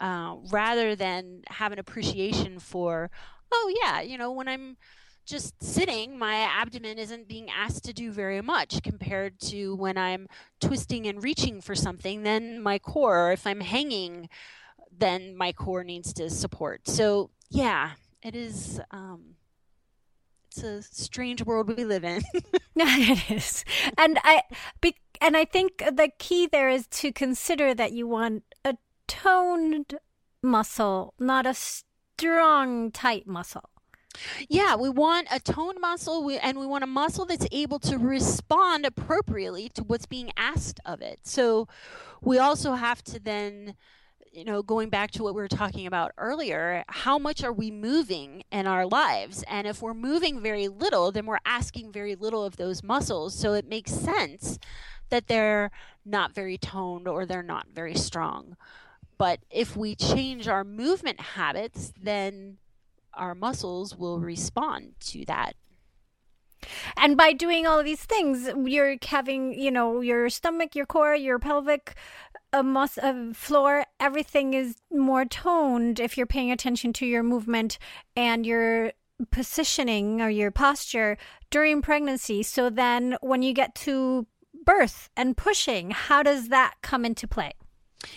uh, rather than have an appreciation for, oh, yeah, you know, when I'm just sitting, my abdomen isn't being asked to do very much compared to when I'm twisting and reaching for something, then my core, or if I'm hanging, then my core needs to support. So, yeah, it is. Um, it's a strange world we live in.
no, it is, and I, be, and I think the key there is to consider that you want a toned muscle, not a strong, tight muscle.
Yeah, we want a toned muscle and we want a muscle that's able to respond appropriately to what's being asked of it. So we also have to then you know, going back to what we were talking about earlier, how much are we moving in our lives? And if we're moving very little, then we're asking very little of those muscles. So it makes sense that they're not very toned or they're not very strong. But if we change our movement habits, then our muscles will respond to that.
And by doing all of these things, you're having, you know, your stomach, your core, your pelvic a mus- a floor, everything is more toned if you're paying attention to your movement and your positioning or your posture during pregnancy. So then when you get to birth and pushing, how does that come into play?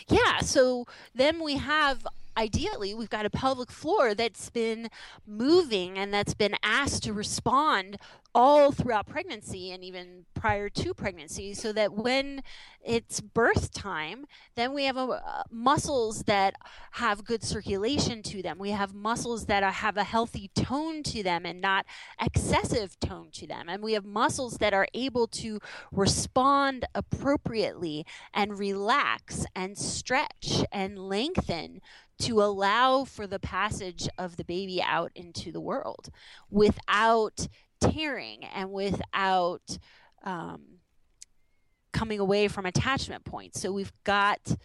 Yeah, so then we have ideally we've got a pelvic floor that's been moving and that's been asked to respond all throughout pregnancy and even prior to pregnancy so that when it's birth time then we have a, uh, muscles that have good circulation to them. We have muscles that are, have a healthy tone to them and not excessive tone to them. And we have muscles that are able to respond appropriately and relax and stretch and lengthen to allow for the passage of the baby out into the world without tearing and without um, coming away from attachment points. So we've got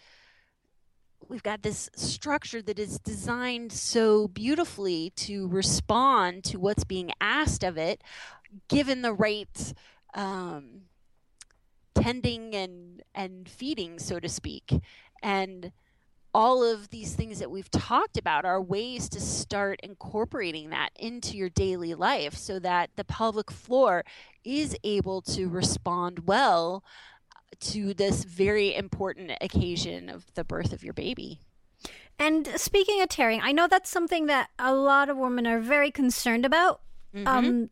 we've got this structure that is designed so beautifully to respond to what's being asked of it, given the right um, tending and and feeding, so to speak, and all of these things that we've talked about are ways to start incorporating that into your daily life so that the pelvic floor is able to respond well to this very important occasion of the birth of your baby.
And speaking of tearing, I know that's something that a lot of women are very concerned about. Mm-hmm. Um,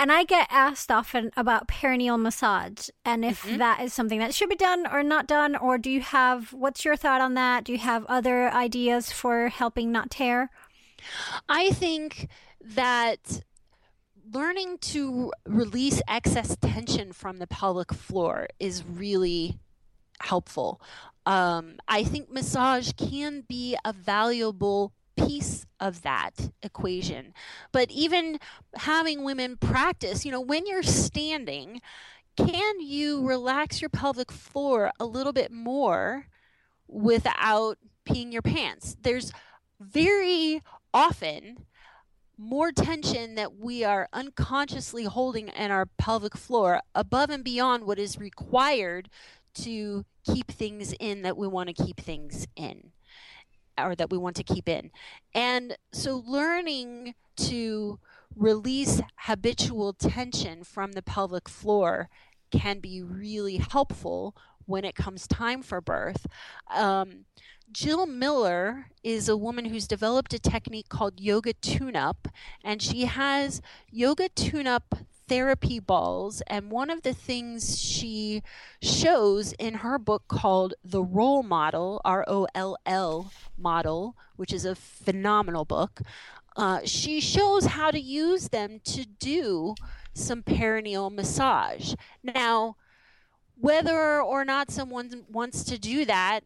and I get asked often about perineal massage and if mm-hmm. that is something that should be done or not done, or do you have, what's your thought on that? Do you have other ideas for helping not tear?
I think that learning to release excess tension from the pelvic floor is really helpful. Um, I think massage can be a valuable piece of that equation. But even having women practice, you know, when you're standing, can you relax your pelvic floor a little bit more without peeing your pants? There's very often more tension that we are unconsciously holding in our pelvic floor above and beyond what is required to keep things in that we want to keep things in or that we want to keep in. And so learning to release habitual tension from the pelvic floor can be really helpful when it comes time for birth. Um, Jill Miller is a woman who's developed a technique called yoga tune up, and she has yoga tune up therapy balls. And one of the things she shows in her book called The Roll Model, R O L L Model, which is a phenomenal book, uh, she shows how to use them to do some perineal massage. Now, whether or not someone wants to do that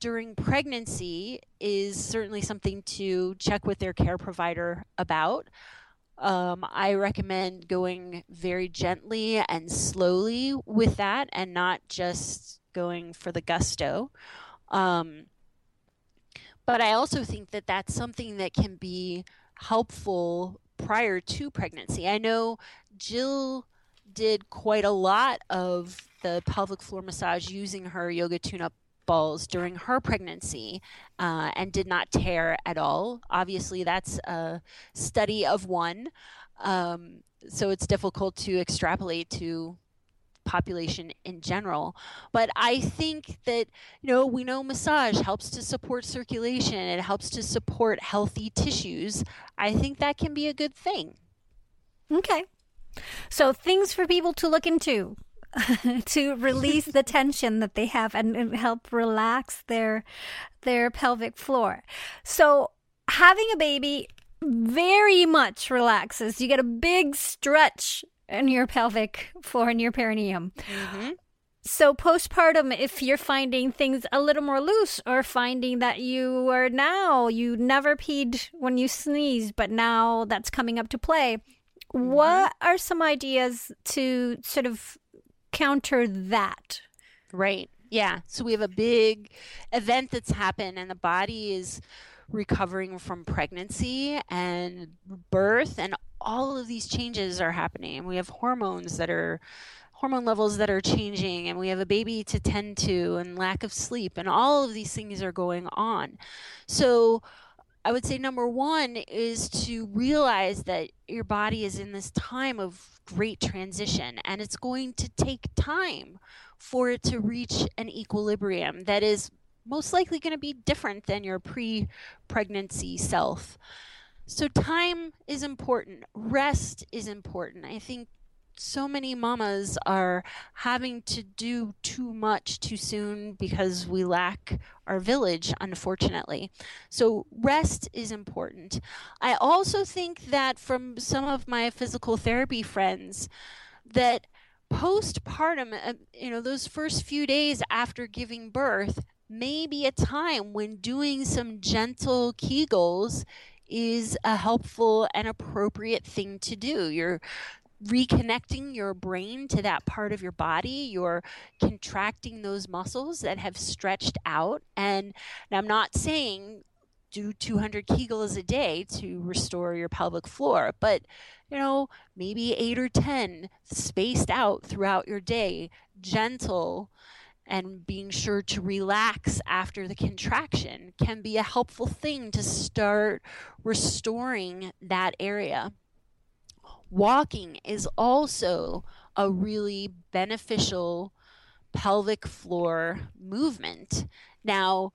during pregnancy is certainly something to check with their care provider about. Um, I recommend going very gently and slowly with that and not just going for the gusto. Um, but I also think that that's something that can be helpful prior to pregnancy. I know Jill did quite a lot of the pelvic floor massage using her yoga tune up balls during her pregnancy uh, and did not tear at all. Obviously, that's a study of one. Um, so it's difficult to extrapolate to population in general. But I think that, you know, we know massage helps to support circulation, it helps to support healthy tissues. I think that can be a good thing.
Okay. So things for people to look into. to release the tension that they have and, and help relax their their pelvic floor. So having a baby very much relaxes. You get a big stretch in your pelvic floor and your perineum. Mm-hmm. So, postpartum, if you're finding things a little more loose or finding that you are now, you never peed when you sneeze, but now that's coming up to play, mm-hmm. what are some ideas to sort of counter that?
Right. Yeah. So, we have a big event that's happened, and the body is recovering from pregnancy and birth and all of these changes are happening we have hormones that are hormone levels that are changing and we have a baby to tend to and lack of sleep and all of these things are going on so I would say number one is to realize that your body is in this time of great transition and it's going to take time for it to reach an equilibrium that is most likely going to be different than your pre pregnancy self. So, time is important, rest is important. I think so many mamas are having to do too much too soon because we lack our village, unfortunately. So, rest is important. I also think that from some of my physical therapy friends, that postpartum, uh, you know, those first few days after giving birth, may be a time when doing some gentle Kegels is a helpful and appropriate thing to do. You're reconnecting your brain to that part of your body. You're contracting those muscles that have stretched out. And I'm not saying do 200 Kegels a day to restore your pelvic floor, but you know, maybe eight or 10 spaced out throughout your day, gentle and being sure to relax after the contraction can be a helpful thing to start restoring that area. Walking is also a really beneficial pelvic floor movement. Now,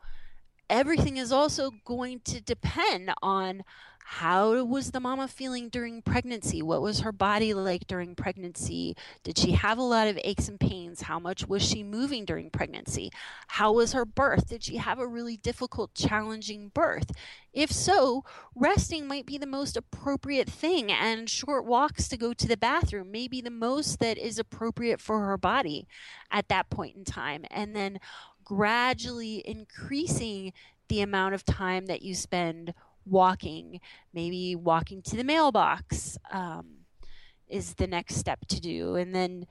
everything is also going to depend on how was the mama feeling during pregnancy? What was her body like during pregnancy? Did she have a lot of aches and pains? How much was she moving during pregnancy? How was her birth? Did she have a really difficult, challenging birth? If so, resting might be the most appropriate thing, and short walks to go to the bathroom may be the most that is appropriate for her body at that point in time. And then gradually increasing the amount of time that you spend walking, maybe walking to the mailbox um, is the next step to do. And then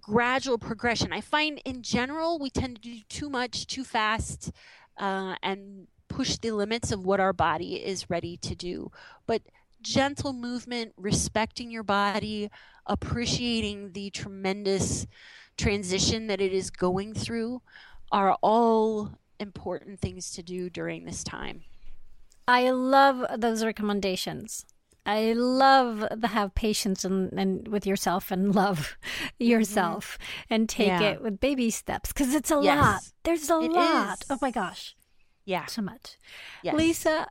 gradual progression. I find in general we tend to do too much too fast uh, and push the limits of what our body is ready to do. But gentle movement, respecting your body, appreciating the tremendous transition that it is going through are all important things to do during this time.
I love those recommendations. I love the have patience and, and with yourself and love yourself mm-hmm. and take yeah. it with baby steps because it's a yes. lot. There's a it lot. Is. Oh my gosh.
Yeah.
So much. Yes. Lisa,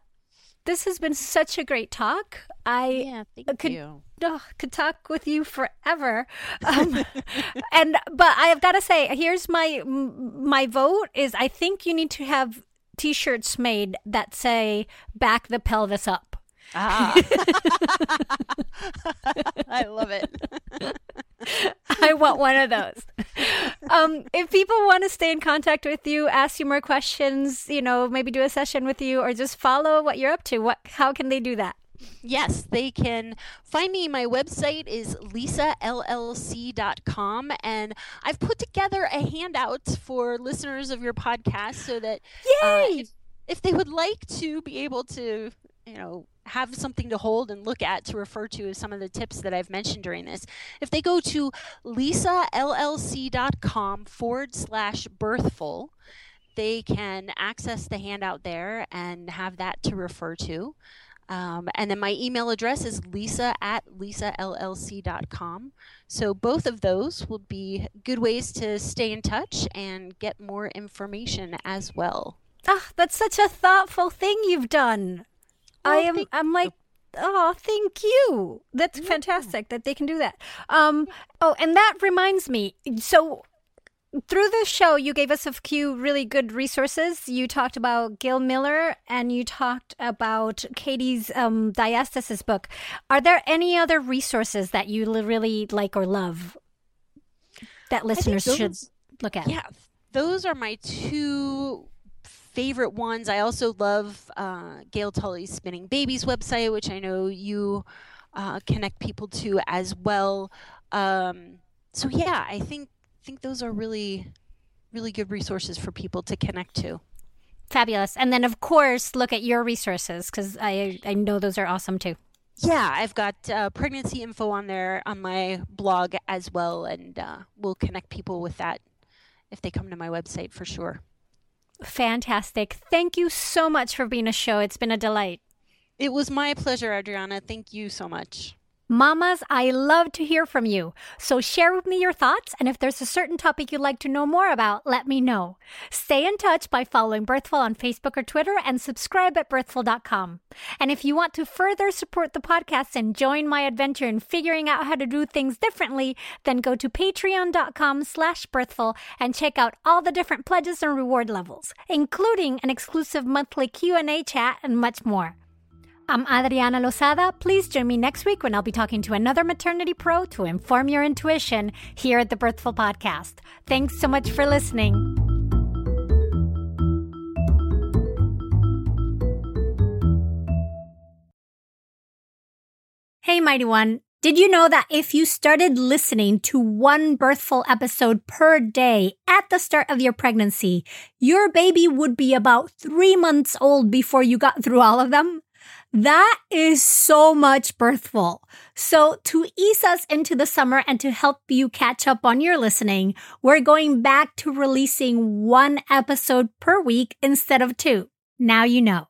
this has been such a great talk. I
yeah, thank
could,
you.
Oh, could talk with you forever. Um, and but I have got to say, here's my my vote is I think you need to have t-shirts made that say back the pelvis up.
Ah. I love it.
I want one of those. Um, if people want to stay in contact with you, ask you more questions, you know, maybe do a session with you or just follow what you're up to, what how can they do that?
Yes, they can find me. My website is lisallc.com, and I've put together a handout for listeners of your podcast so that
uh,
if, if they would like to be able to, you know, have something to hold and look at to refer to some of the tips that I've mentioned during this, if they go to lisallc.com forward slash birthful, they can access the handout there and have that to refer to. Um, and then my email address is lisa at lisallc.com. So both of those will be good ways to stay in touch and get more information as well.
Ah, that's such a thoughtful thing you've done. I am I'm like oh, thank you. That's fantastic that they can do that. Um oh, and that reminds me. So through the show, you gave us a few really good resources. You talked about Gail Miller and you talked about Katy's um, diastasis book. Are there any other resources that you really like or love that listeners those, should look at?
Yeah, those are my two favorite ones. I also love uh, Gail Tully's Spinning Babies website, which I know you uh, connect people to as well. Um, so yeah, I think think those are really, really good resources for people to connect to.
Fabulous. And then, of course, look at your resources because I, I know those are awesome too.
Yeah, I've got uh, pregnancy info on there on my blog as well, and uh, we'll connect people with that if they come to my website for sure.
Fantastic. Thank you so much for being a show. It's been a delight.
It was my pleasure, Adriana. Thank you so much.
Mamas, I love to hear from you. So share with me your thoughts, and if there's a certain topic you'd like to know more about, let me know. Stay in touch by following Birthful on Facebook or Twitter and subscribe at birthful.com. And if you want to further support the podcast and join my adventure in figuring out how to do things differently, then go to patreon.com slash birthful and check out all the different pledges and reward levels, including an exclusive monthly Q&A chat and much more. I'm Adriana Lozada. Please join me next week when I'll be talking to another maternity pro to inform your intuition here at the Birthful Podcast. Thanks so much for listening. Hey, Mighty One. Did you know that if you started listening to one birthful episode per day at the start of your pregnancy, your baby would be about three months old before you got through all of them? That is so much birthful. So to ease us into the summer and to help you catch up on your listening, we're going back to releasing one episode per week instead of two. Now you know.